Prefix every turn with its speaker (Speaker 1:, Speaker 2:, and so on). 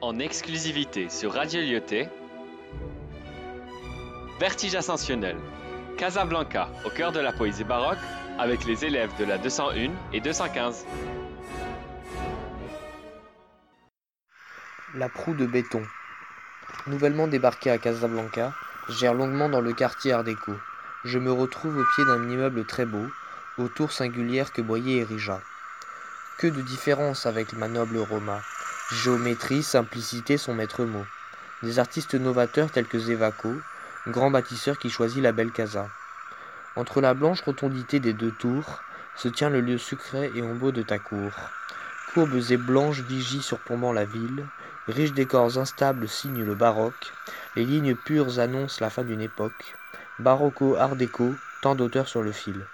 Speaker 1: en exclusivité sur Radio Lyoté. Vertige ascensionnel. Casablanca, au cœur de la poésie baroque, avec les élèves de la 201 et 215.
Speaker 2: La proue de béton. Nouvellement débarqué à Casablanca, j'erre longuement dans le quartier Art déco. Je me retrouve au pied d'un immeuble très beau, aux tours singulières que Boyer érigea. Que de différence avec ma noble Roma. Géométrie, simplicité sont maître mot. Des artistes novateurs tels que Zevaco, grand bâtisseur qui choisit la belle casa. Entre la blanche rotondité des deux tours se tient le lieu sucré et ombreux de ta cour. Courbes et blanches vigient surplombant la ville, riches décors instables signent le baroque, les lignes pures annoncent la fin d'une époque, barocco, art déco, tant d'auteurs sur le fil.